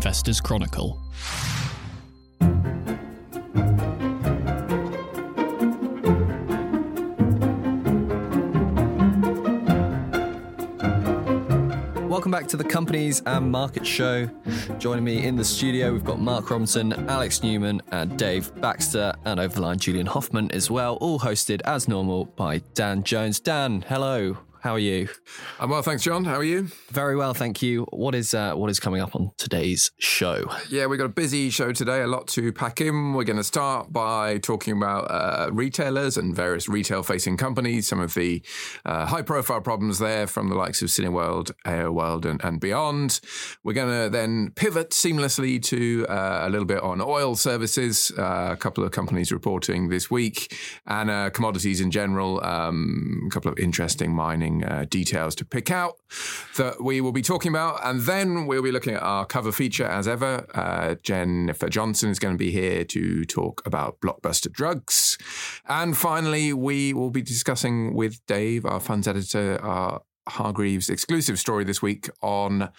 Investors Chronicle. Welcome back to the Companies and Market Show. Joining me in the studio, we've got Mark Robinson, Alex Newman, and Dave Baxter, and over the line, Julian Hoffman as well, all hosted as normal by Dan Jones. Dan, hello. How are you? I'm well, thanks, John. How are you? Very well, thank you. What is uh, what is coming up on today's show? Yeah, we've got a busy show today, a lot to pack in. We're going to start by talking about uh, retailers and various retail facing companies, some of the uh, high profile problems there from the likes of Cineworld, AO World, and, and beyond. We're going to then pivot seamlessly to uh, a little bit on oil services, uh, a couple of companies reporting this week, and uh, commodities in general, um, a couple of interesting mining uh, details to pick out that we will be talking about. And then we'll be looking at our cover feature as ever. Uh, Jennifer Johnson is going to be here to talk about blockbuster drugs. And finally, we will be discussing with Dave, our funds editor, our Hargreaves exclusive story this week on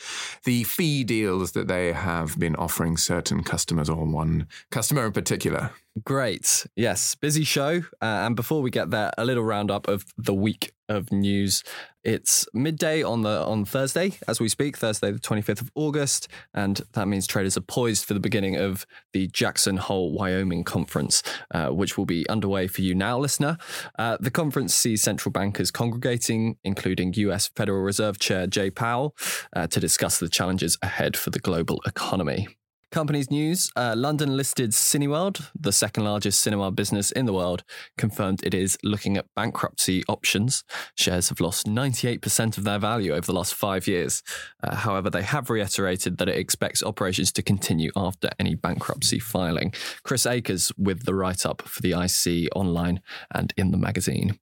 the fee deals that they have been offering certain customers, or one customer in particular. Great. Yes, busy show. Uh, and before we get there, a little roundup of the week of news. It's midday on the on Thursday as we speak, Thursday the 25th of August, and that means traders are poised for the beginning of the Jackson Hole, Wyoming conference, uh, which will be underway for you now, listener. Uh, the conference sees central bankers congregating, including U.S. Federal Reserve Chair Jay Powell, uh, to discuss the challenges ahead for the global economy. Companies news uh, London listed Cineworld, the second largest cinema business in the world, confirmed it is looking at bankruptcy options. Shares have lost 98% of their value over the last five years. Uh, however, they have reiterated that it expects operations to continue after any bankruptcy filing. Chris Akers with the write up for the IC online and in the magazine.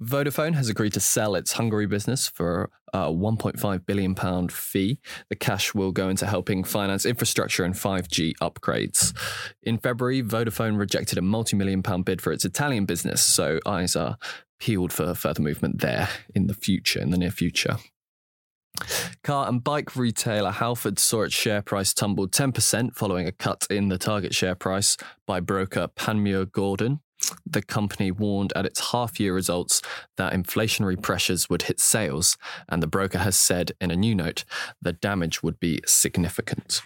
Vodafone has agreed to sell its Hungary business for uh, a 1.5 billion pound fee. The cash will go into helping finance infrastructure and 5G upgrades. In February, Vodafone rejected a multi-million pound bid for its Italian business, so eyes are peeled for further movement there in the future, in the near future. Car and bike retailer Halford saw its share price tumble 10% following a cut in the target share price by broker Panmure Gordon. The company warned at its half year results that inflationary pressures would hit sales, and the broker has said in a new note the damage would be significant.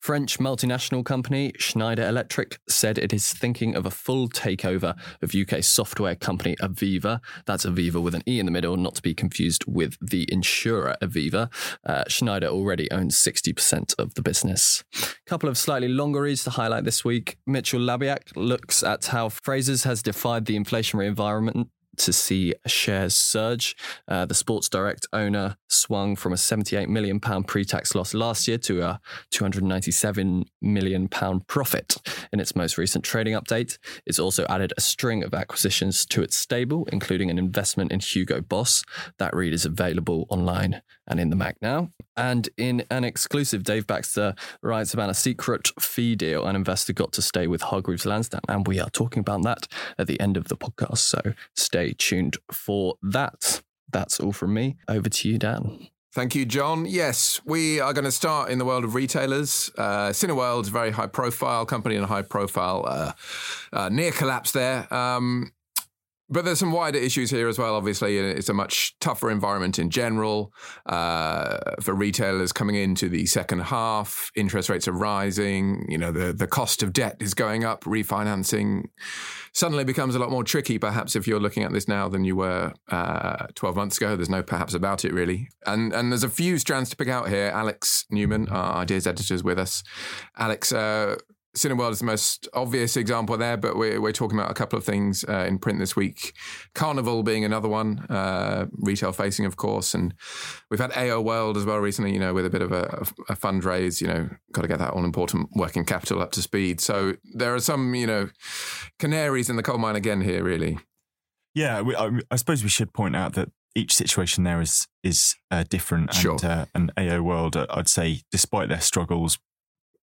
French multinational company Schneider Electric said it is thinking of a full takeover of UK software company Aveva. That's Aveva with an E in the middle, not to be confused with the insurer Aviva. Uh, Schneider already owns 60% of the business. A couple of slightly longer reads to highlight this week. Mitchell Labiak looks at how Frasers has defied the inflationary environment to see shares surge. Uh, the Sports Direct owner swung from a 78 million pound pre-tax loss last year to a 297 million pound profit in its most recent trading update. It's also added a string of acquisitions to its stable, including an investment in Hugo Boss. That read is available online and in the Mac now. And in an exclusive, Dave Baxter writes about a secret fee deal an investor got to stay with Hargreaves Lansdown, and we are talking about that at the end of the podcast. So stay tuned for that. That's all from me. Over to you, Dan. Thank you, John. Yes, we are going to start in the world of retailers. Uh, very high profile company and a high profile uh, uh, near collapse there. Um, but there's some wider issues here as well. Obviously, it's a much tougher environment in general uh, for retailers coming into the second half. Interest rates are rising. You know, the the cost of debt is going up. Refinancing suddenly becomes a lot more tricky, perhaps, if you're looking at this now than you were uh, 12 months ago. There's no perhaps about it really. And and there's a few strands to pick out here. Alex Newman, our ideas editor, is with us. Alex. Uh, Cineworld is the most obvious example there, but we're, we're talking about a couple of things uh, in print this week. Carnival being another one, uh, retail facing, of course. And we've had AO World as well recently, you know, with a bit of a, a fundraise, you know, got to get that all important working capital up to speed. So there are some, you know, canaries in the coal mine again here, really. Yeah, we, I, I, suppose we should point out that each situation there is is uh, different. Sure. And, uh, and AO World, uh, I'd say, despite their struggles,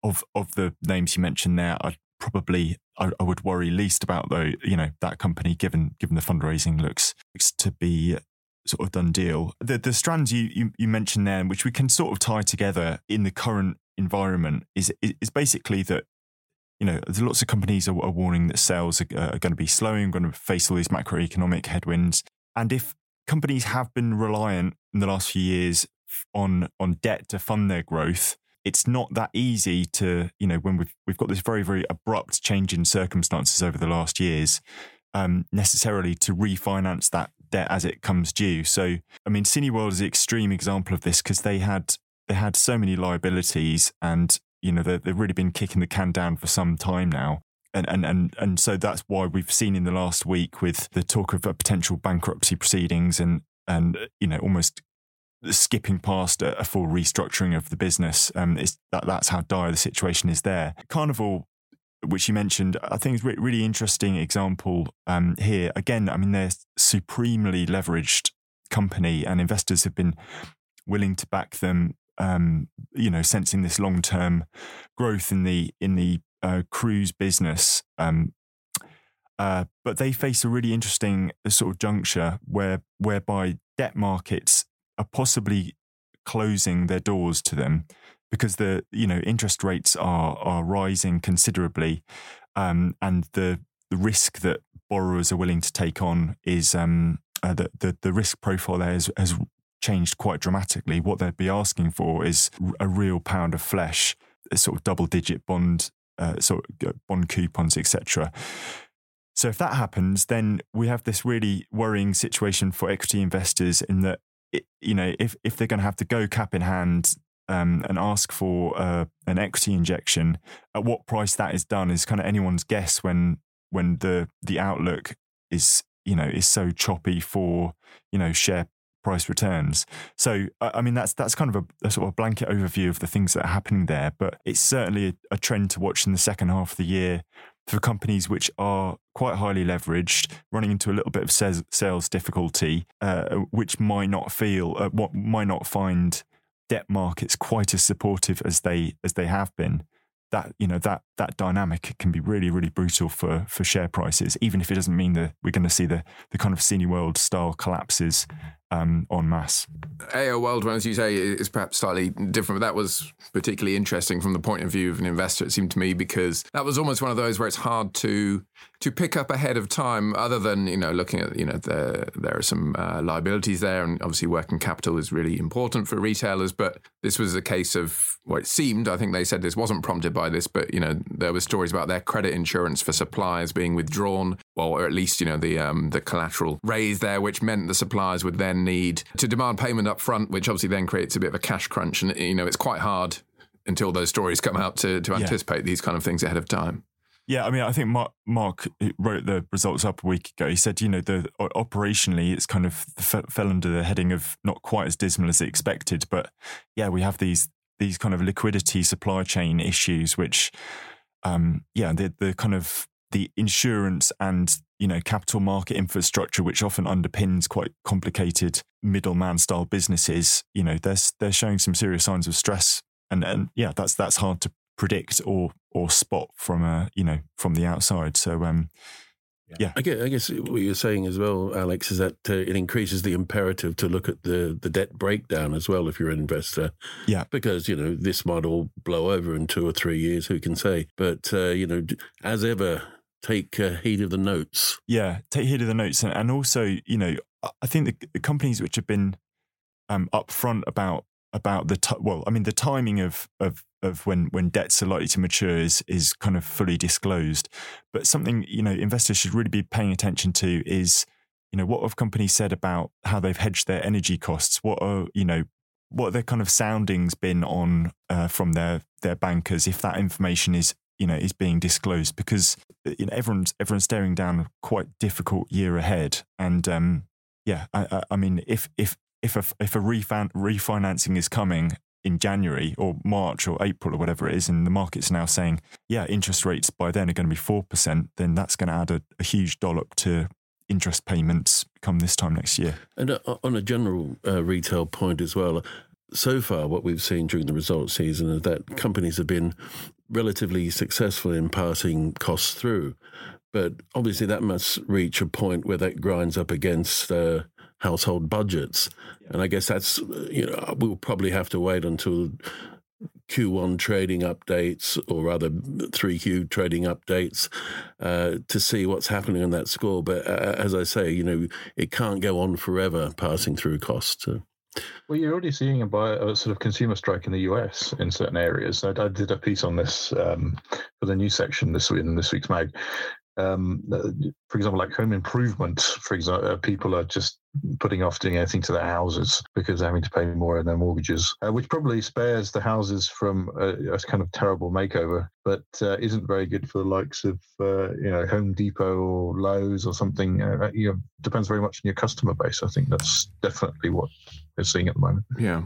of of the names you mentioned there, I'd probably I, I, would worry least about though you know that company given given the fundraising looks, looks to be sort of done deal. The the strands you, you, you mentioned there, which we can sort of tie together in the current environment, is is basically that you know there's lots of companies are, are warning that sales are, are going to be slowing, going to face all these macroeconomic headwinds, and if companies have been reliant in the last few years on on debt to fund their growth, it's not that easy to you know when we've we've got this very very abrupt change in circumstances over the last years um, necessarily to refinance that debt as it comes due. So, I mean, Cineworld is an extreme example of this because they had they had so many liabilities, and you know they've really been kicking the can down for some time now. And, and and and so that's why we've seen in the last week with the talk of a potential bankruptcy proceedings and and you know almost skipping past a, a full restructuring of the business. Um, is that that's how dire the situation is there. Carnival which you mentioned, I think is a really interesting example um, here. Again, I mean, they're supremely leveraged company, and investors have been willing to back them. Um, you know, sensing this long term growth in the in the uh, cruise business. Um, uh, but they face a really interesting sort of juncture where whereby debt markets are possibly closing their doors to them because the you know interest rates are are rising considerably, um, and the the risk that borrowers are willing to take on is um, uh, the, the the risk profile there has, has changed quite dramatically. What they'd be asking for is a real pound of flesh, sort of double digit bond, uh, sort of bond coupons, etc. So if that happens, then we have this really worrying situation for equity investors in that, you know, if if they're going to have to go cap in hand um, and ask for uh, an equity injection. At what price that is done is kind of anyone's guess when when the the outlook is you know is so choppy for you know share price returns. So I mean that's that's kind of a, a, sort of blanket overview of the things that are happening there, but it's certainly a, a trend to watch in the second half of the year for companies which are quite highly leveraged, running into a little bit of sales, difficulty, uh, which might not feel, uh, what might not find debt markets quite as supportive as they as they have been, that you know that that dynamic can be really really brutal for for share prices, even if it doesn't mean that we're going to see the the kind of Cineworld style collapses um, en masse. AO World, as you say, is perhaps slightly different, but that was particularly interesting from the point of view of an investor, it seemed to me, because that was almost one of those where it's hard to to pick up ahead of time, other than you know looking at you know the, there are some uh, liabilities there, and obviously working capital is really important for retailers. But this was a case of what well, it seemed. I think they said this wasn't prompted by this, but you know there were stories about their credit insurance for suppliers being withdrawn, well, or at least you know the um, the collateral raised there, which meant the suppliers would then need to demand payment up front, which obviously then creates a bit of a cash crunch. And, you know, it's quite hard until those stories come out to, to anticipate yeah. these kind of things ahead of time. Yeah, I mean, I think Mark, Mark wrote the results up a week ago. He said, you know, the operationally, it's kind of fell under the heading of not quite as dismal as expected, but yeah, we have these these kind of liquidity supply chain issues, which, um, yeah, the the kind of the insurance and you know capital market infrastructure, which often underpins quite complicated middleman style businesses, you know, they're they're showing some serious signs of stress, and and yeah, that's that's hard to predict or or spot from a you know from the outside. So um, yeah. I guess, I guess, what you're saying as well, Alex, is that uh, it increases the imperative to look at the, the debt breakdown as well if you're an investor. Yeah. Because, you know, this might all blow over in two or three years, who can say? But, uh, you know, as ever, take uh, heed of the notes. Yeah, take heed of the notes, and, and also, you know, I think the, the companies which have been um, upfront about about the t- well, I mean, the timing of of of when when debts are likely to mature is is kind of fully disclosed. But something you know investors should really be paying attention to is you know what have companies said about how they've hedged their energy costs? What are you know what their kind of soundings been on uh, from their their bankers if that information is you know is being disclosed because you know everyone's everyone's staring down a quite difficult year ahead and um, yeah I, I, mean if if if a if a refinancing is coming in January or March or April or whatever it is, and the market's now saying, yeah, interest rates by then are going to be 4%, then that's going to add a, a huge dollop to interest payments come this time next year. And uh, on a general uh, retail point as well, so far what we've seen during the results season is that companies have been relatively successful in passing costs through. But obviously, that must reach a point where that grinds up against uh, household budgets. And I guess that's, you know, we'll probably have to wait until Q1 trading updates, or rather 3Q trading updates, uh, to see what's happening on that score. But uh, as I say, you know, it can't go on forever passing through costs. So. Well, you're already seeing a, a, sort of consumer strike in the US in certain areas. I, I did a piece on this um, for the news section this in this week's mag, um, uh, for example, like home improvement, for example, uh, people are just putting off doing anything to their houses because they're having to pay more in their mortgages, uh, which probably spares the houses from a, a kind of terrible makeover, but uh, isn't very good for the likes of uh, you know Home Depot or Lowe's or something. Uh, you know, depends very much on your customer base. I think that's definitely what we're seeing at the moment. Yeah.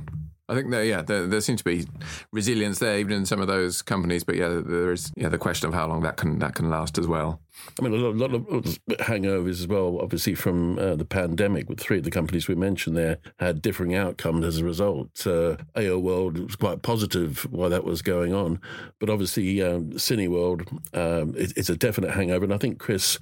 I think there, yeah, there, there seems to be resilience there, even in some of those companies. But yeah, there is yeah the question of how long that can that can last as well. I mean, a lot, lot of hangovers as well, obviously from uh, the pandemic. With three of the companies we mentioned there had differing outcomes as a result. Uh, AO World was quite positive while that was going on, but obviously um, Cineworld, um, it, it's a definite hangover. And I think Chris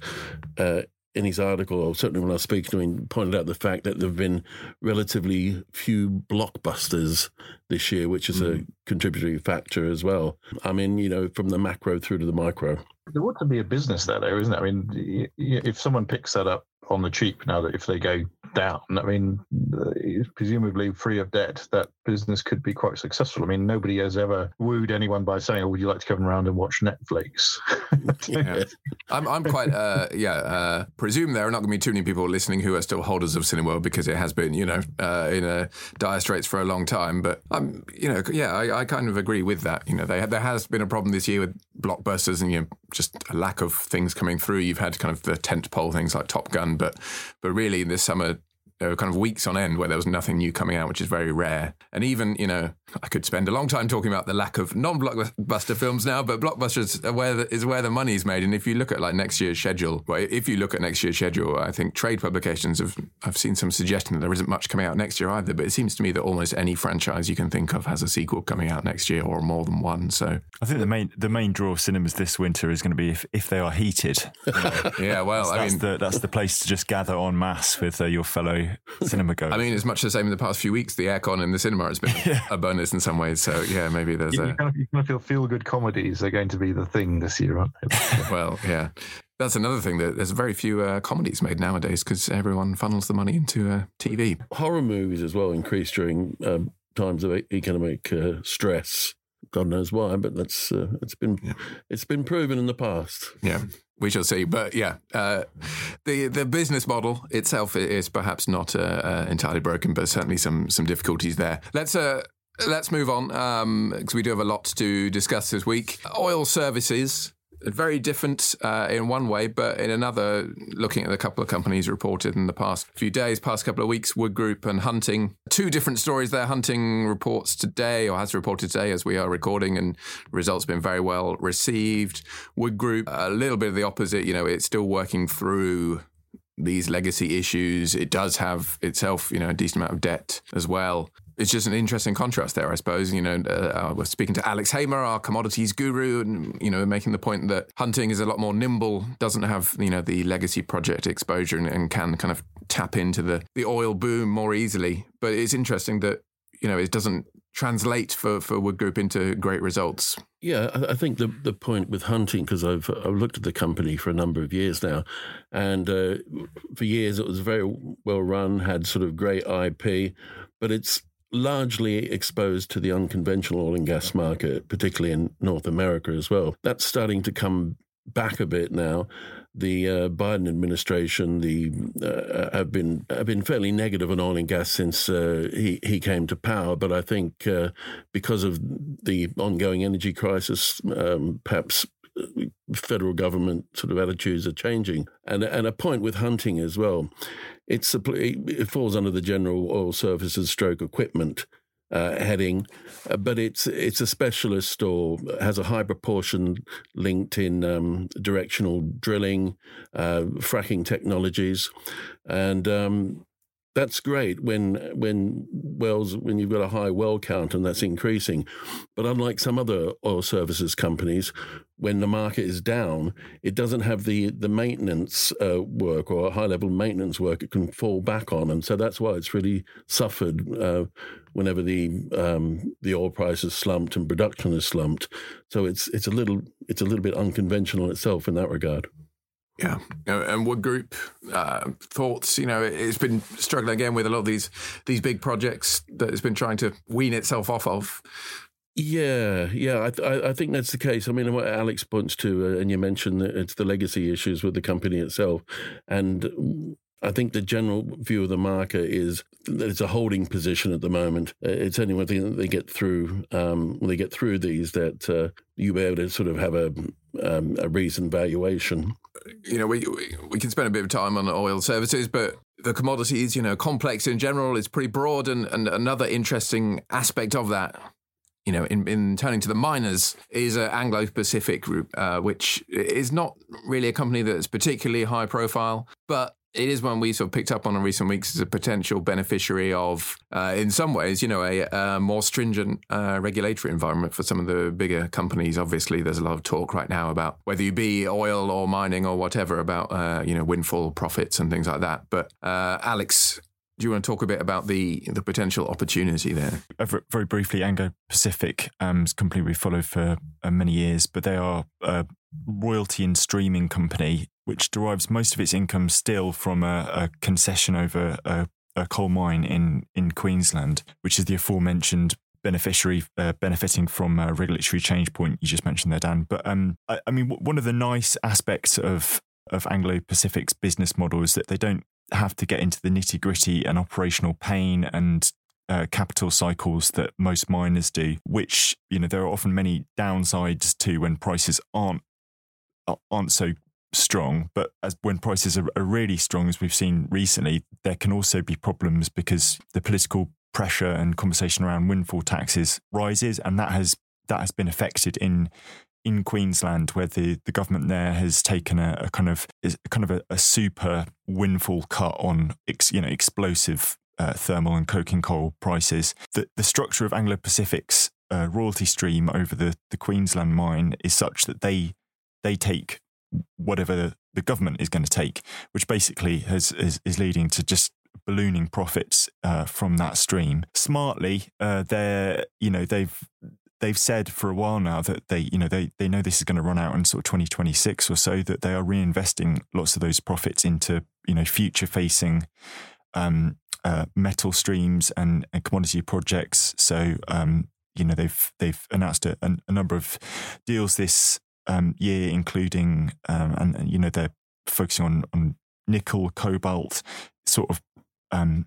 uh, in his article, or certainly when I was speaking to him, pointed out the fact that there have been relatively few blockbusters this year, which is mm. a mm-hmm. contributory factor as well. I mean, you know, from the macro through to the micro. There ought to be a business there, though, isn't it? I mean, if someone picks that up on the cheap now that if they go down, I mean, uh, presumably free of debt, that business could be quite successful. I mean, nobody has ever wooed anyone by saying, "Oh, would you like to come around and watch Netflix?" yeah. I'm, I'm quite, uh, yeah. Uh, presume there are not going to be too many people listening who are still holders of Cineworld because it has been, you know, uh, in a dire straits for a long time. But I'm, you know, yeah, I, I kind of agree with that. You know, they, there has been a problem this year with blockbusters and you know just a lack of things coming through. You've had kind of the tent pole things like Top Gun, but but really this summer there were kind of weeks on end where there was nothing new coming out, which is very rare. And even, you know, I could spend a long time talking about the lack of non-blockbuster films now, but blockbusters are where the, is where the money is made. And if you look at like next year's schedule, well, if you look at next year's schedule, I think trade publications have I've seen some suggestion that there isn't much coming out next year either. But it seems to me that almost any franchise you can think of has a sequel coming out next year or more than one. So I think the main the main draw of cinemas this winter is going to be if, if they are heated. You know. yeah, well, that's, I mean, the, that's the place to just gather en masse with uh, your fellow cinema goers. I mean, it's much the same in the past few weeks. The aircon in the cinema has been yeah. a bonus in some ways. So yeah, maybe there's you, a. You kind, of, you kind of feel feel good comedies are going to be the thing this year, aren't they? well, yeah. That's another thing that there's very few uh, comedies made nowadays because everyone funnels the money into uh, TV. Horror movies as well increase during um, times of economic uh, stress. God knows why, but that's uh, it's been yeah. it's been proven in the past. Yeah, we shall see. But yeah, uh, the the business model itself is perhaps not uh, uh, entirely broken, but certainly some some difficulties there. Let's. Uh, let's move on because um, we do have a lot to discuss this week. Oil services very different uh, in one way, but in another, looking at a couple of companies reported in the past few days, past couple of weeks, Wood Group and Hunting. Two different stories there. Hunting reports today, or has reported today as we are recording, and results been very well received. Wood Group, a little bit of the opposite. You know, it's still working through these legacy issues. It does have itself, you know, a decent amount of debt as well it's just an interesting contrast there, I suppose. You know, uh, we're speaking to Alex Hamer, our commodities guru, and you know, making the point that hunting is a lot more nimble, doesn't have you know the legacy project exposure, and, and can kind of tap into the the oil boom more easily. But it's interesting that you know it doesn't translate for, for Wood Group into great results. Yeah, I think the the point with hunting because I've I've looked at the company for a number of years now, and uh, for years it was very well run, had sort of great IP, but it's largely exposed to the unconventional oil and gas market, particularly in North America as well. That's starting to come back a bit now. The uh, Biden administration, the uh, have been have been fairly negative on oil and gas since uh, he he came to power. But I think uh, because of the ongoing energy crisis, um, perhaps federal government sort of attitudes are changing. And and a point with hunting as well it's it falls under the general oil services stroke equipment uh, heading, uh, but it's it's a specialist or has a high proportion linked in um, directional drilling, uh, fracking technologies, and um, that's great when when wells when you've got a high well count and that's increasing. But unlike some other oil services companies, when the market is down, it doesn't have the the maintenance uh, work or high level maintenance work it can fall back on, and so that's why it's really suffered uh, whenever the um, the oil price has slumped and production has slumped. So it's it's a little it's a little bit unconventional itself in that regard. Yeah, and Wood Group uh, thoughts. You know, it's been struggling again with a lot of these these big projects that it's been trying to wean itself off of. Yeah, yeah, I, th- I think that's the case. I mean, what Alex points to, uh, and you mentioned that it's the legacy issues with the company itself, and I think the general view of the market is that it's a holding position at the moment. Uh, it's only when they get through um, when they get through these that uh, you'll be able to sort of have a um, a reasoned valuation. You know, we, we can spend a bit of time on oil services, but the commodities, you know, complex in general is pretty broad, and, and another interesting aspect of that you know, in, in turning to the miners, is uh, Anglo Pacific Group, uh, which is not really a company that's particularly high profile, but it is one we sort of picked up on in recent weeks as a potential beneficiary of, uh, in some ways, you know, a, a more stringent uh, regulatory environment for some of the bigger companies. Obviously, there's a lot of talk right now about whether you be oil or mining or whatever about, uh, you know, windfall profits and things like that. But uh, Alex, do you want to talk a bit about the the potential opportunity there? Very briefly, Anglo Pacific um, is a company we followed for uh, many years, but they are a royalty and streaming company which derives most of its income still from a, a concession over a, a, coal mine in in Queensland, which is the aforementioned beneficiary uh, benefiting from a regulatory change point you just mentioned there, Dan. But um, I, I mean, one of the nice aspects of of Anglo Pacific's business model is that they don't have to get into the nitty gritty and operational pain and uh, capital cycles that most miners do, which you know there are often many downsides to when prices aren't aren't so strong. But as when prices are, are really strong, as we've seen recently, there can also be problems because the political pressure and conversation around windfall taxes rises, and that has that has been affected in in Queensland, where the, the government there has taken a, a kind of a kind of a, a, super windfall cut on ex, you know explosive uh, thermal and coking coal prices. The the structure of Anglo Pacific's uh, royalty stream over the the Queensland mine is such that they they take whatever the government is going to take, which basically has, is, is leading to just ballooning profits uh, from that stream. Smartly, uh, they're you know they've they've said for a while now that they, you know, they, they know this is going to run out in sort of 2026 or so, that they are reinvesting lots of those profits into, you know, future facing um, uh, metal streams and, and, commodity projects. So, um, you know, they've they've announced a, a number of deals this um, year, including, um, and, and, you know, they're focusing on on nickel, cobalt, sort of um,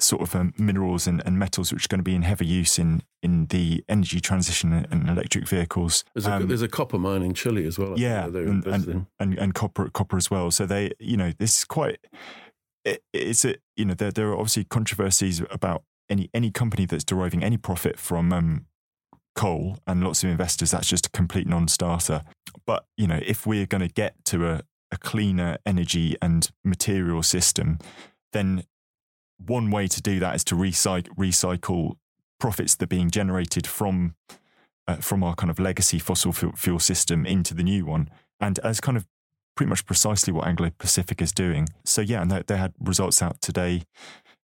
sort of um, minerals and, and, metals which are going to be in heavy use in in the energy transition and electric vehicles. There's a, um, there's a copper mine in Chile as well. Yeah, and, and, and, and, copper copper as well. So they, you know, this is quite. It, it's a you know there there are obviously controversies about any any company that's deriving any profit from um, coal and lots of investors that's just a complete non-starter. But you know if we're going to get to a, a cleaner energy and material system, then one way to do that is to recycle, recycle profits that are being generated from uh, from our kind of legacy fossil fuel system into the new one, and as kind of pretty much precisely what Anglo Pacific is doing. So yeah, and they, they had results out today,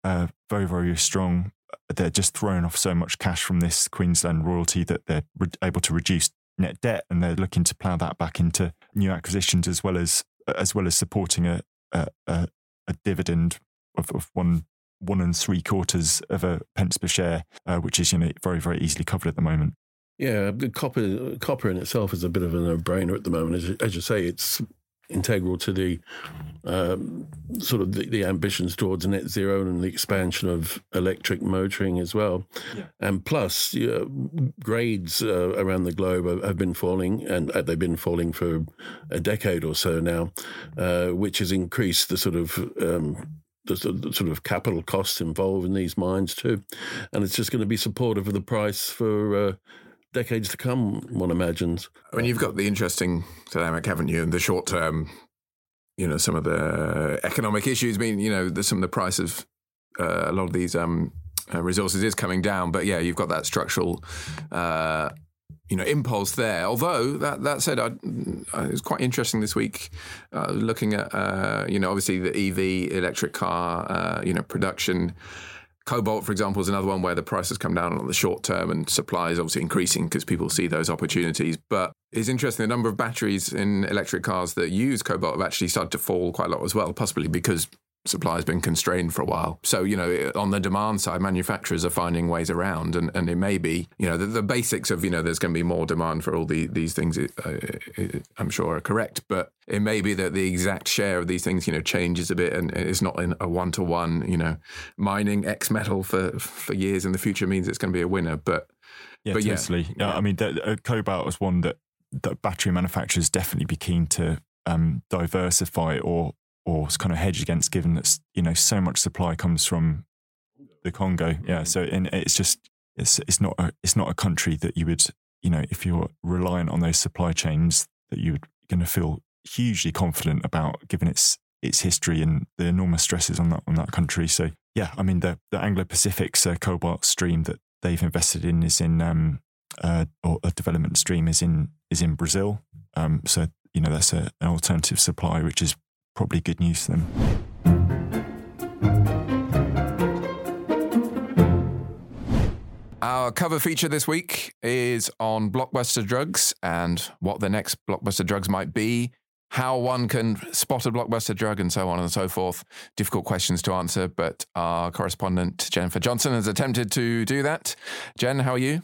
uh, very very strong. They're just throwing off so much cash from this Queensland royalty that they're re- able to reduce net debt, and they're looking to plough that back into new acquisitions as well as as well as supporting a a, a, a dividend of, of one one and three quarters of a pence per share, uh, which is you know very very easily covered at the moment. Yeah, copper copper in itself is a bit of a no brainer at the moment. As, as you say, it's integral to the um, sort of the, the, ambitions towards net zero and the expansion of electric motoring as well. Yeah. And plus, grades uh, around the globe have, been falling, and uh, they've been falling for a decade or so now, uh, which has increased the sort of um, the, the, sort of capital costs involved in these mines too, and it's just going to be supportive of the price for uh, decades to come. One imagines. I mean, you've got the interesting dynamic, haven't you? In the short term, you know, some of the economic issues. I mean, you know, some of the price of uh, a lot of these um, uh, resources is coming down. But yeah, you've got that structural. Uh, you know, impulse there. Although that that said, I, I, it was quite interesting this week, uh, looking at uh, you know obviously the EV electric car uh, you know production. Cobalt, for example, is another one where the price has come down on the short term and supply is obviously increasing because people see those opportunities. But it's interesting the number of batteries in electric cars that use cobalt have actually started to fall quite a lot as well, possibly because supply has been constrained for a while. So, you know, on the demand side, manufacturers are finding ways around, and, and it may be, you know, the, the basics of, you know, there's going to be more demand for all the, these things, uh, I'm sure are correct, but it may be that the exact share of these things, you know, changes a bit and it's not in a one to one, you know, mining X metal for, for years in the future means it's going to be a winner. But, yeah, but totally. yeah. I mean, the, uh, cobalt was one that, that battery manufacturers definitely be keen to um, diversify or or it's kind of hedge against, given that you know so much supply comes from the Congo. Yeah, so it's just it's it's not a it's not a country that you would you know if you're reliant on those supply chains that you're going to feel hugely confident about, given its its history and the enormous stresses on that on that country. So yeah, I mean the the Anglo Pacific's uh, cobalt stream that they've invested in is in um uh, or a development stream is in is in Brazil. Um, so you know that's a, an alternative supply, which is probably good news to them. Our cover feature this week is on blockbuster drugs and what the next blockbuster drugs might be, how one can spot a blockbuster drug, and so on and so forth. Difficult questions to answer, but our correspondent Jennifer Johnson has attempted to do that. Jen, how are you?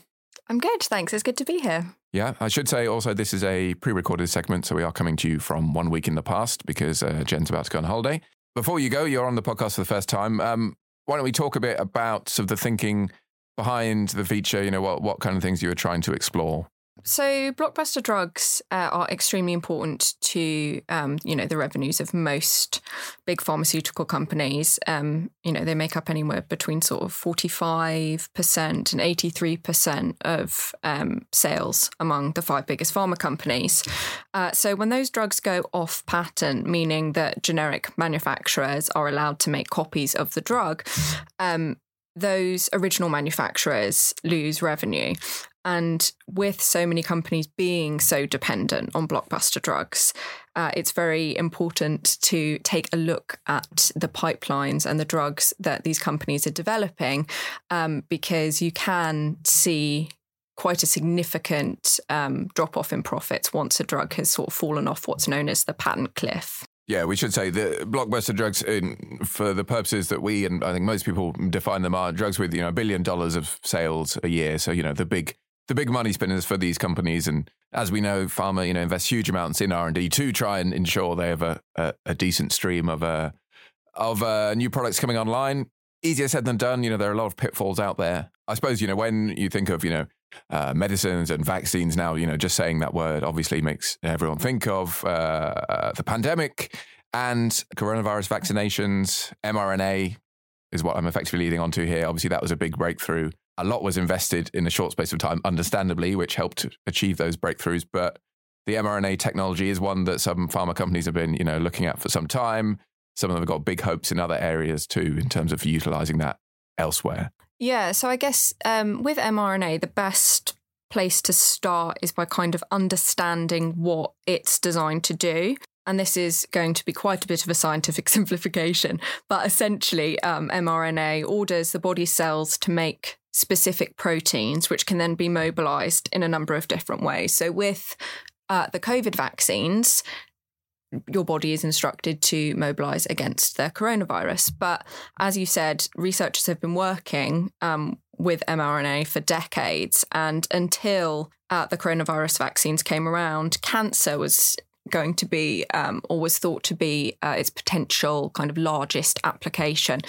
I'm good, thanks. It's good to be here. Yeah, I should say also this is a pre recorded segment, so we are coming to you from one week in the past because uh, Jen's about to go on holiday. Before you go, you're on the podcast for the first time. Um, why don't we talk a bit about sort of the thinking behind the feature? You know, what, what kind of things you were trying to explore? So, blockbuster drugs uh, are extremely important to, um, you know, the revenues of most big pharmaceutical companies. Um, you know, they make up anywhere between sort of forty-five percent and eighty-three percent of um, sales among the five biggest pharma companies. Uh, so, when those drugs go off patent, meaning that generic manufacturers are allowed to make copies of the drug, um, those original manufacturers lose revenue. And with so many companies being so dependent on blockbuster drugs, uh, it's very important to take a look at the pipelines and the drugs that these companies are developing um, because you can see quite a significant um, drop off in profits once a drug has sort of fallen off what's known as the patent cliff. Yeah, we should say the blockbuster drugs, in, for the purposes that we and I think most people define them, are drugs with you know a billion dollars of sales a year. So you know the big the big money spinners for these companies. And as we know, pharma you know invests huge amounts in R and D to try and ensure they have a, a, a decent stream of uh, of uh, new products coming online. Easier said than done. You know there are a lot of pitfalls out there. I suppose you know when you think of you know uh, medicines and vaccines now, you know, just saying that word obviously makes everyone think of uh, the pandemic and coronavirus vaccinations, mRNA is what I'm effectively leading onto here. Obviously, that was a big breakthrough. A lot was invested in a short space of time, understandably, which helped achieve those breakthroughs. But the mRNA technology is one that some pharma companies have been, you know, looking at for some time. Some of them have got big hopes in other areas too, in terms of utilizing that elsewhere. Yeah, so I guess um, with mRNA, the best place to start is by kind of understanding what it's designed to do. And this is going to be quite a bit of a scientific simplification, but essentially, um, mRNA orders the body cells to make specific proteins, which can then be mobilized in a number of different ways. So, with uh, the COVID vaccines, your body is instructed to mobilize against the coronavirus. But as you said, researchers have been working um, with mRNA for decades. And until uh, the coronavirus vaccines came around, cancer was going to be um, or was thought to be uh, its potential kind of largest application.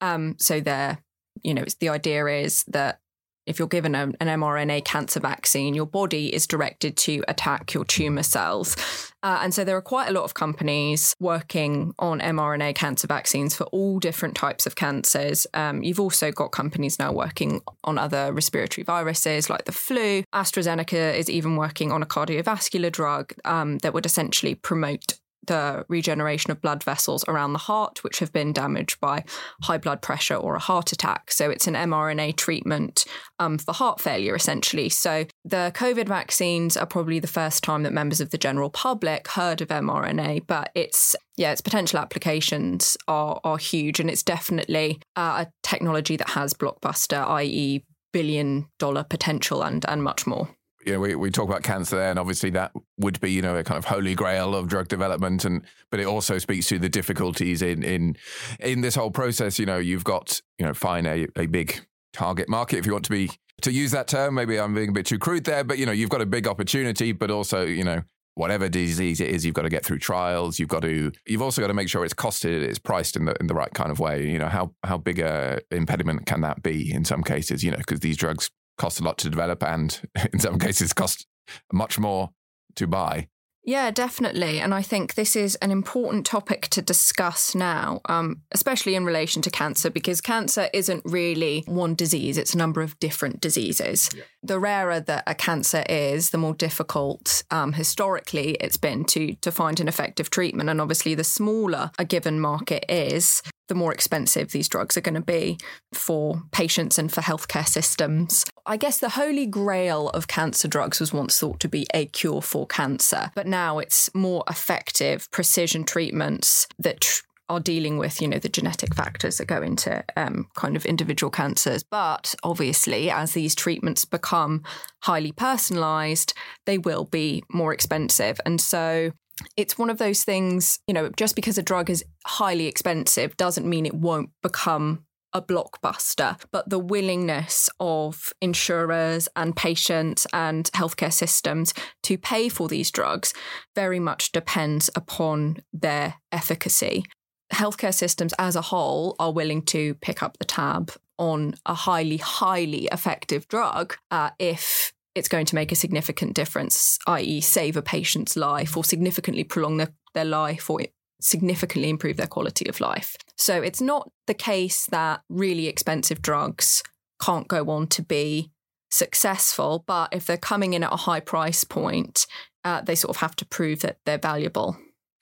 Um, so there, you know, it's, the idea is that if you're given a, an mRNA cancer vaccine, your body is directed to attack your tumor cells. Uh, and so there are quite a lot of companies working on mRNA cancer vaccines for all different types of cancers. Um, you've also got companies now working on other respiratory viruses like the flu. AstraZeneca is even working on a cardiovascular drug um, that would essentially promote the regeneration of blood vessels around the heart, which have been damaged by high blood pressure or a heart attack. So it's an mRNA treatment um, for heart failure, essentially. So the COVID vaccines are probably the first time that members of the general public heard of mRNA, but it's yeah, its potential applications are are huge, and it's definitely uh, a technology that has blockbuster, i.e., billion dollar potential, and and much more you know, we, we talk about cancer there, and obviously that would be, you know, a kind of holy grail of drug development, and but it also speaks to the difficulties in in in this whole process. You know, you've got, you know, fine a, a big target market if you want to be to use that term. Maybe I'm being a bit too crude there, but you know, you've got a big opportunity, but also, you know, whatever disease it is, you've got to get through trials. You've got to, you've also got to make sure it's costed, it's priced in the in the right kind of way. You know, how how big a impediment can that be in some cases? You know, because these drugs cost a lot to develop and in some cases cost much more to buy. Yeah, definitely. And I think this is an important topic to discuss now, um, especially in relation to cancer, because cancer isn't really one disease, it's a number of different diseases. Yeah. The rarer that a cancer is, the more difficult um, historically it's been to, to find an effective treatment. And obviously, the smaller a given market is, the more expensive these drugs are going to be for patients and for healthcare systems. I guess the holy grail of cancer drugs was once thought to be a cure for cancer, but now it's more effective precision treatments that tr- are dealing with, you know, the genetic factors that go into um, kind of individual cancers. But obviously, as these treatments become highly personalized, they will be more expensive. And so it's one of those things, you know, just because a drug is highly expensive doesn't mean it won't become a blockbuster, but the willingness of insurers and patients and healthcare systems to pay for these drugs very much depends upon their efficacy. Healthcare systems as a whole are willing to pick up the tab on a highly, highly effective drug uh, if it's going to make a significant difference, i.e., save a patient's life or significantly prolong their, their life or significantly improve their quality of life. So it's not the case that really expensive drugs can't go on to be successful, but if they're coming in at a high price point, uh, they sort of have to prove that they're valuable.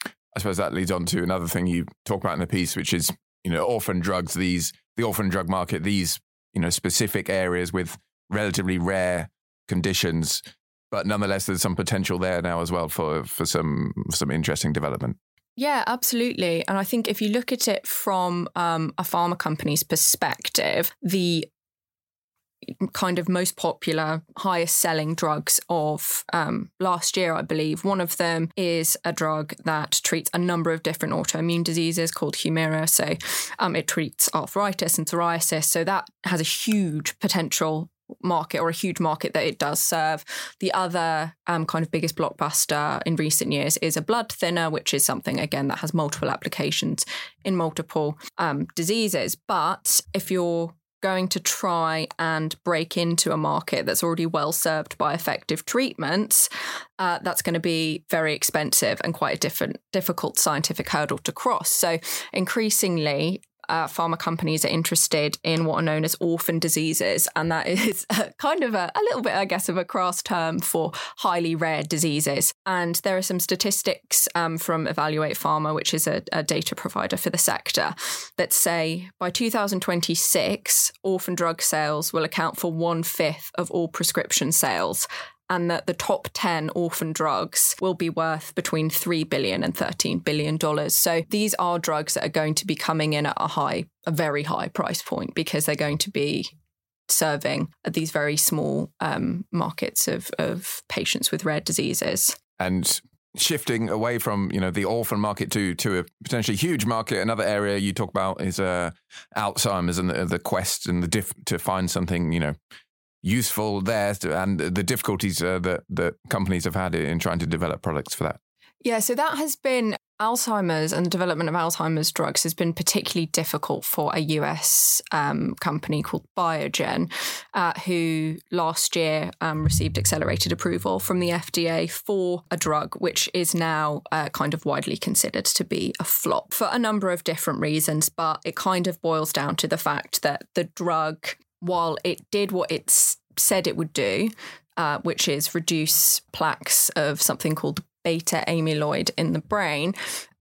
I suppose that leads on to another thing you talk about in the piece, which is you know orphan drugs. These the orphan drug market. These you know specific areas with relatively rare conditions, but nonetheless, there's some potential there now as well for for some some interesting development. Yeah, absolutely. And I think if you look at it from um, a pharma company's perspective, the kind of most popular, highest selling drugs of um, last year, I believe. One of them is a drug that treats a number of different autoimmune diseases called Humira. So um, it treats arthritis and psoriasis. So that has a huge potential market or a huge market that it does serve. The other um, kind of biggest blockbuster in recent years is a blood thinner, which is something, again, that has multiple applications in multiple um, diseases. But if you're going to try and break into a market that's already well served by effective treatments, uh, that's going to be very expensive and quite a different, difficult scientific hurdle to cross. So, increasingly, uh, pharma companies are interested in what are known as orphan diseases. And that is kind of a, a little bit, I guess, of a crass term for highly rare diseases. And there are some statistics um, from Evaluate Pharma, which is a, a data provider for the sector, that say by 2026, orphan drug sales will account for one fifth of all prescription sales and that the top 10 orphan drugs will be worth between 3 billion and 13 billion dollars. So these are drugs that are going to be coming in at a high a very high price point because they're going to be serving these very small um, markets of, of patients with rare diseases. And shifting away from you know the orphan market to to a potentially huge market. Another area you talk about is uh, Alzheimer's and the, the quest and the diff to find something you know useful there and the difficulties uh, that, that companies have had in trying to develop products for that? Yeah, so that has been Alzheimer's and the development of Alzheimer's drugs has been particularly difficult for a US um, company called Biogen, uh, who last year um, received accelerated approval from the FDA for a drug which is now uh, kind of widely considered to be a flop for a number of different reasons. But it kind of boils down to the fact that the drug while it did what it said it would do, uh, which is reduce plaques of something called beta amyloid in the brain,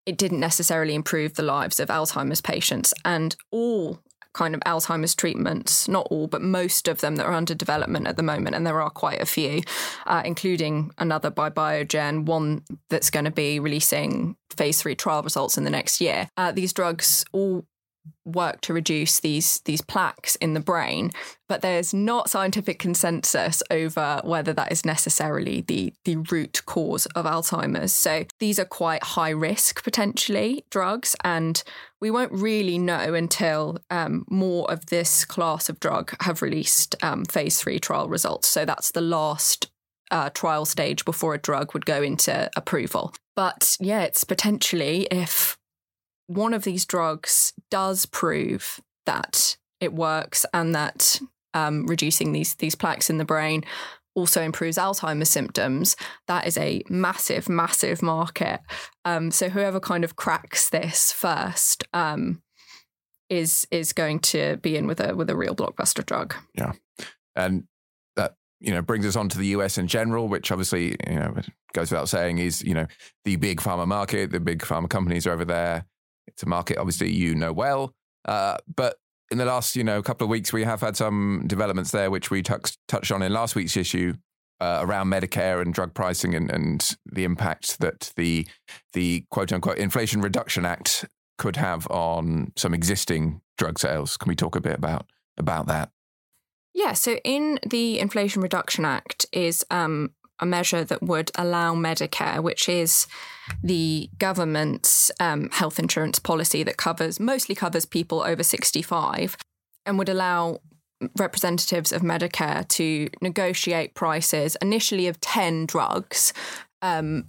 it didn't necessarily improve the lives of Alzheimer's patients. And all kind of Alzheimer's treatments, not all, but most of them that are under development at the moment, and there are quite a few, uh, including another by Biogen, one that's going to be releasing phase three trial results in the next year. Uh, these drugs all work to reduce these these plaques in the brain but there's not scientific consensus over whether that is necessarily the the root cause of alzheimer's. So these are quite high risk potentially drugs and we won't really know until um, more of this class of drug have released um, phase three trial results. So that's the last uh, trial stage before a drug would go into approval. But yeah it's potentially if one of these drugs does prove that it works and that um, reducing these these plaques in the brain also improves Alzheimer's symptoms, that is a massive, massive market. Um, so whoever kind of cracks this first um, is is going to be in with a with a real blockbuster drug. Yeah, and that you know brings us on to the US in general, which obviously you know goes without saying is you know the big pharma market. The big pharma companies are over there. It's a market, obviously, you know well. Uh, but in the last, you know, couple of weeks, we have had some developments there, which we touched on in last week's issue uh, around Medicare and drug pricing and, and the impact that the the quote unquote Inflation Reduction Act could have on some existing drug sales. Can we talk a bit about about that? Yeah. So in the Inflation Reduction Act is um, a measure that would allow Medicare, which is the government's um, health insurance policy that covers mostly covers people over 65 and would allow representatives of Medicare to negotiate prices initially of 10 drugs um,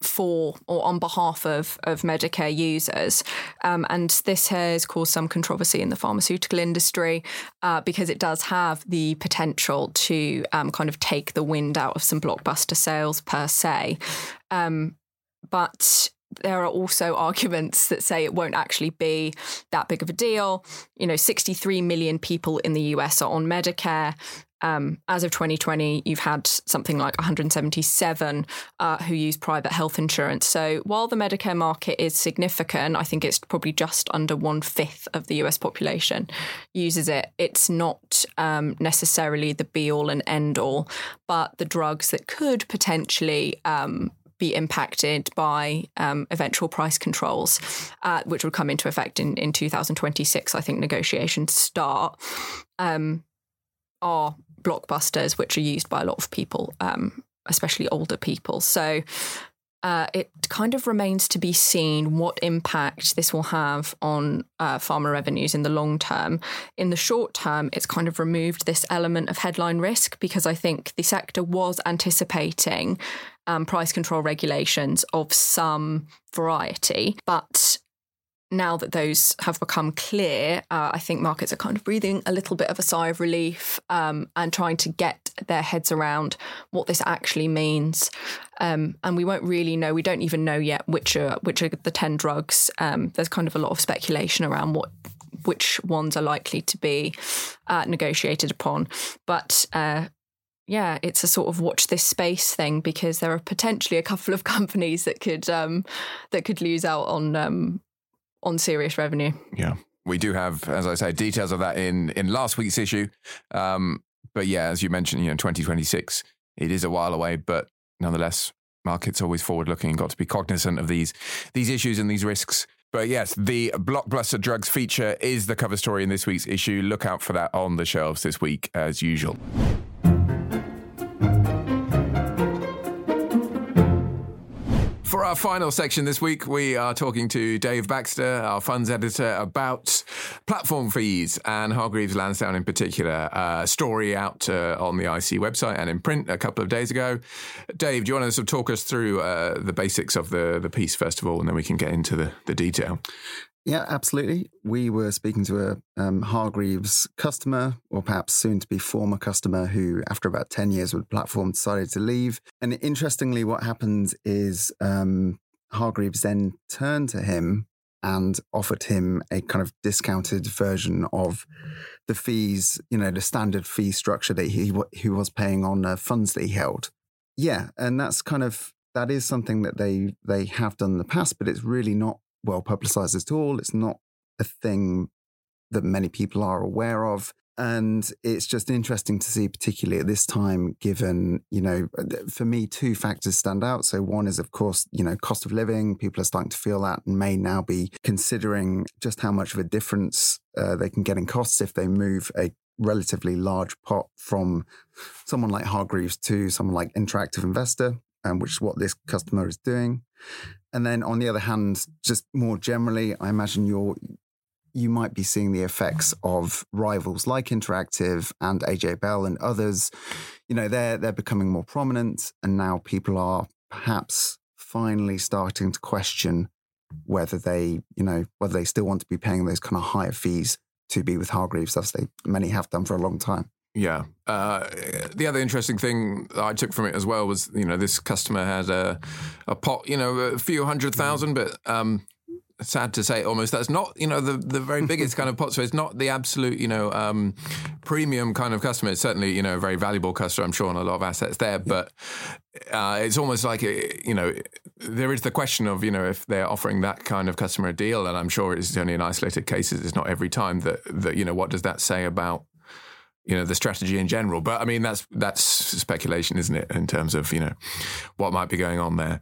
for or on behalf of, of Medicare users. Um, and this has caused some controversy in the pharmaceutical industry uh, because it does have the potential to um, kind of take the wind out of some blockbuster sales per se. Um, but there are also arguments that say it won't actually be that big of a deal. You know, 63 million people in the US are on Medicare. Um, as of 2020, you've had something like 177 uh, who use private health insurance. So while the Medicare market is significant, I think it's probably just under one fifth of the US population uses it. It's not um, necessarily the be all and end all, but the drugs that could potentially um, be impacted by um, eventual price controls, uh, which would come into effect in, in 2026. I think negotiations start. Um, are blockbusters, which are used by a lot of people, um, especially older people. So uh, it kind of remains to be seen what impact this will have on uh, pharma revenues in the long term. In the short term, it's kind of removed this element of headline risk because I think the sector was anticipating um, price control regulations of some variety, but now that those have become clear, uh, I think markets are kind of breathing a little bit of a sigh of relief um, and trying to get their heads around what this actually means. Um, and we won't really know. We don't even know yet which are which are the ten drugs. Um, there's kind of a lot of speculation around what which ones are likely to be uh, negotiated upon. But uh, yeah, it's a sort of watch this space thing because there are potentially a couple of companies that could um, that could lose out on um, on serious revenue. Yeah. We do have, as I say, details of that in in last week's issue. Um, but yeah, as you mentioned, you know, 2026, it is a while away, but nonetheless, markets always forward looking and got to be cognizant of these these issues and these risks. But yes, the blockbuster drugs feature is the cover story in this week's issue. Look out for that on the shelves this week as usual. For our final section this week, we are talking to Dave Baxter, our funds editor, about platform fees and Hargreaves Lansdown in particular. A story out uh, on the IC website and in print a couple of days ago. Dave, do you want to sort of talk us through uh, the basics of the, the piece first of all, and then we can get into the, the detail? Yeah, absolutely. We were speaking to a um, Hargreaves customer, or perhaps soon to be former customer, who, after about 10 years with the platform, decided to leave. And interestingly, what happened is um, Hargreaves then turned to him and offered him a kind of discounted version of the fees, you know, the standard fee structure that he, he was paying on uh, funds that he held. Yeah, and that's kind of that is something that they they have done in the past, but it's really not well publicized at all. It's not a thing that many people are aware of. And it's just interesting to see, particularly at this time, given, you know, for me, two factors stand out. So, one is, of course, you know, cost of living. People are starting to feel that and may now be considering just how much of a difference uh, they can get in costs if they move a relatively large pot from someone like Hargreaves to someone like Interactive Investor, um, which is what this customer is doing. And then on the other hand, just more generally, I imagine you're you might be seeing the effects of rivals like Interactive and AJ Bell and others. You know, they're they're becoming more prominent, and now people are perhaps finally starting to question whether they, you know, whether they still want to be paying those kind of higher fees to be with Hargreaves, as they many have done for a long time. Yeah. Uh, the other interesting thing I took from it as well was, you know, this customer had a, a pot, you know, a few hundred thousand, but um, sad to say almost that's not you know the the very biggest kind of pot so it's not the absolute you know um, premium kind of customer. It's certainly you know a very valuable customer i'm sure on a lot of assets there but uh, it's almost like a, you know there is the question of you know if they're offering that kind of customer a deal and i'm sure it's only in isolated cases it's not every time that that you know what does that say about you know the strategy in general but i mean that's that's speculation isn't it in terms of you know what might be going on there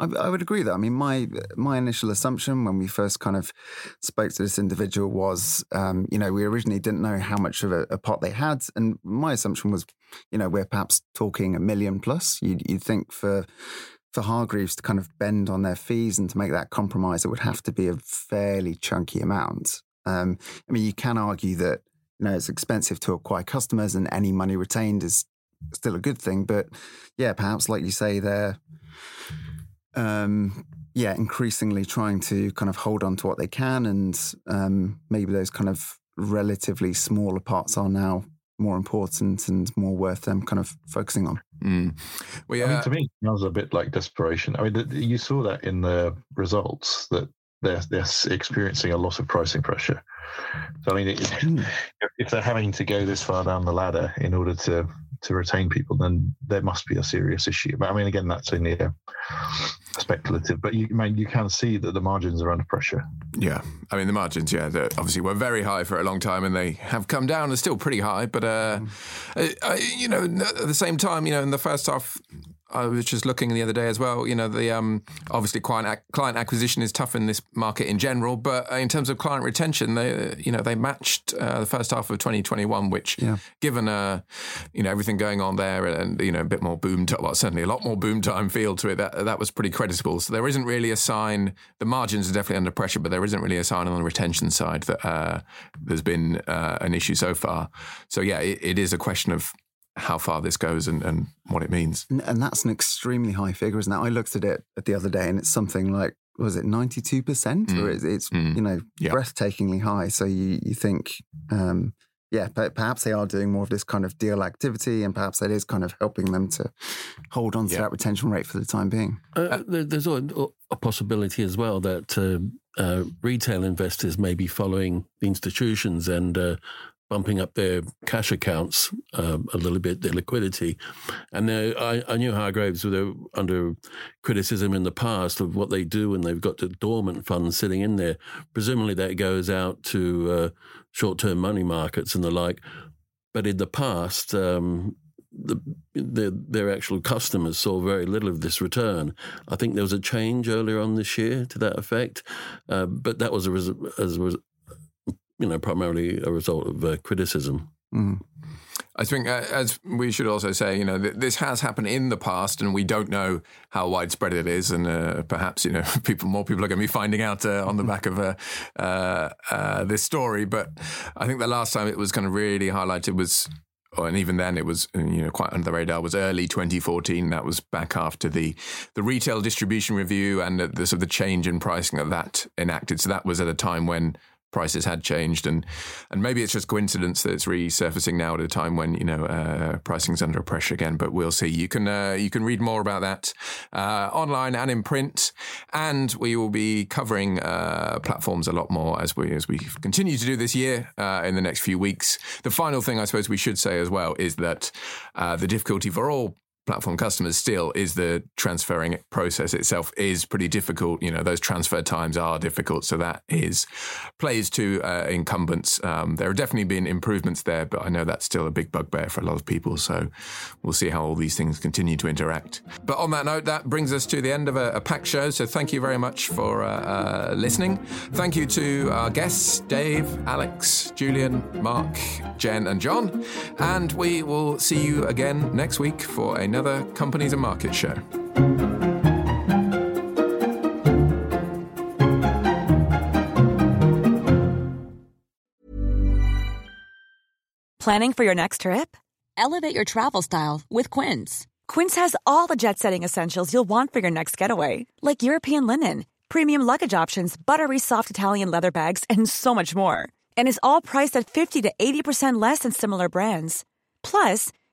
I, I, would agree that. I mean, my my initial assumption when we first kind of spoke to this individual was, um, you know, we originally didn't know how much of a, a, pot they had, and my assumption was, you know, we're perhaps talking a million plus. You'd, you'd think for for Hargreaves to kind of bend on their fees and to make that compromise, it would have to be a fairly chunky amount. Um, I mean, you can argue that you know it's expensive to acquire customers, and any money retained is still a good thing. But yeah, perhaps like you say, they're um, yeah, increasingly trying to kind of hold on to what they can, and um, maybe those kind of relatively smaller parts are now more important and more worth them kind of focusing on. Mm. Well, yeah. I mean, to me, that was a bit like desperation. I mean, the, you saw that in the results that they're they're experiencing a lot of pricing pressure. So I mean, it, hmm. if they're having to go this far down the ladder in order to to retain people, then there must be a serious issue. But I mean, again, that's only a speculative, but you I mean you can see that the margins are under pressure. Yeah, I mean the margins, yeah, obviously were very high for a long time, and they have come down. They're still pretty high, but uh, mm. you know, at the same time, you know, in the first half, I was just looking the other day as well. You know, the um, obviously client client acquisition is tough in this market in general, but in terms of client retention, they you know they matched uh, the first half of 2021, which yeah. given uh, you know everything going on there and you know a bit more boom time, well certainly a lot more boom time feel to it. That that was pretty creditable. So there isn't really a sign. The margins are definitely under pressure, but there isn't really a sign on the retention side that uh, there's been uh, an issue so far. So yeah, it, it is a question of how far this goes and, and what it means. And that's an extremely high figure, isn't it? I looked at it the other day and it's something like, was it 92%? Mm. Or it's, it's mm. you know, yeah. breathtakingly high. So you, you think, um, yeah, but perhaps they are doing more of this kind of deal activity, and perhaps that is kind of helping them to hold on to yeah. that retention rate for the time being. Uh, there's a possibility as well that uh, uh, retail investors may be following the institutions and uh, bumping up their cash accounts um, a little bit, their liquidity. And I, I, knew Hargreaves were under criticism in the past of what they do when they've got the dormant funds sitting in there. Presumably that goes out to uh, short-term money markets and the like. But in the past, um, the, the, their actual customers saw very little of this return. I think there was a change earlier on this year to that effect, uh, but that was a, as you know, primarily a result of uh, criticism. Mm. I think, uh, as we should also say, you know, th- this has happened in the past, and we don't know how widespread it is, and uh, perhaps you know, people, more people are going to be finding out uh, on the back of uh, uh, uh, this story. But I think the last time it was kind of really highlighted was Oh, and even then it was you know quite under the radar was early 2014 that was back after the the retail distribution review and the, the sort of the change in pricing that that enacted so that was at a time when prices had changed, and and maybe it's just coincidence that it's resurfacing now at a time when you know uh, pricing's under pressure again. But we'll see. You can uh, you can read more about that uh, online and in print, and we will be covering uh, platforms a lot more as we as we continue to do this year uh, in the next few weeks. The final thing I suppose we should say as well is that uh, the difficulty for all platform customers still is the transferring process itself is pretty difficult. You know, those transfer times are difficult, so that is plays to uh, incumbents. Um, there have definitely been improvements there, but I know that's still a big bugbear for a lot of people. So we'll see how all these things continue to interact. But on that note, that brings us to the end of a, a packed show. So thank you very much for uh, uh, listening. Thank you to our guests, Dave, Alex, Julian, Mark, Jen, and John. And we will see you again next week for another Companies and Markets show. Planning for your next trip? Elevate your travel style with Quince. Quince has all the jet setting essentials you'll want for your next getaway, like European linen, premium luggage options, buttery soft Italian leather bags, and so much more. And is all priced at 50 to 80% less than similar brands. Plus,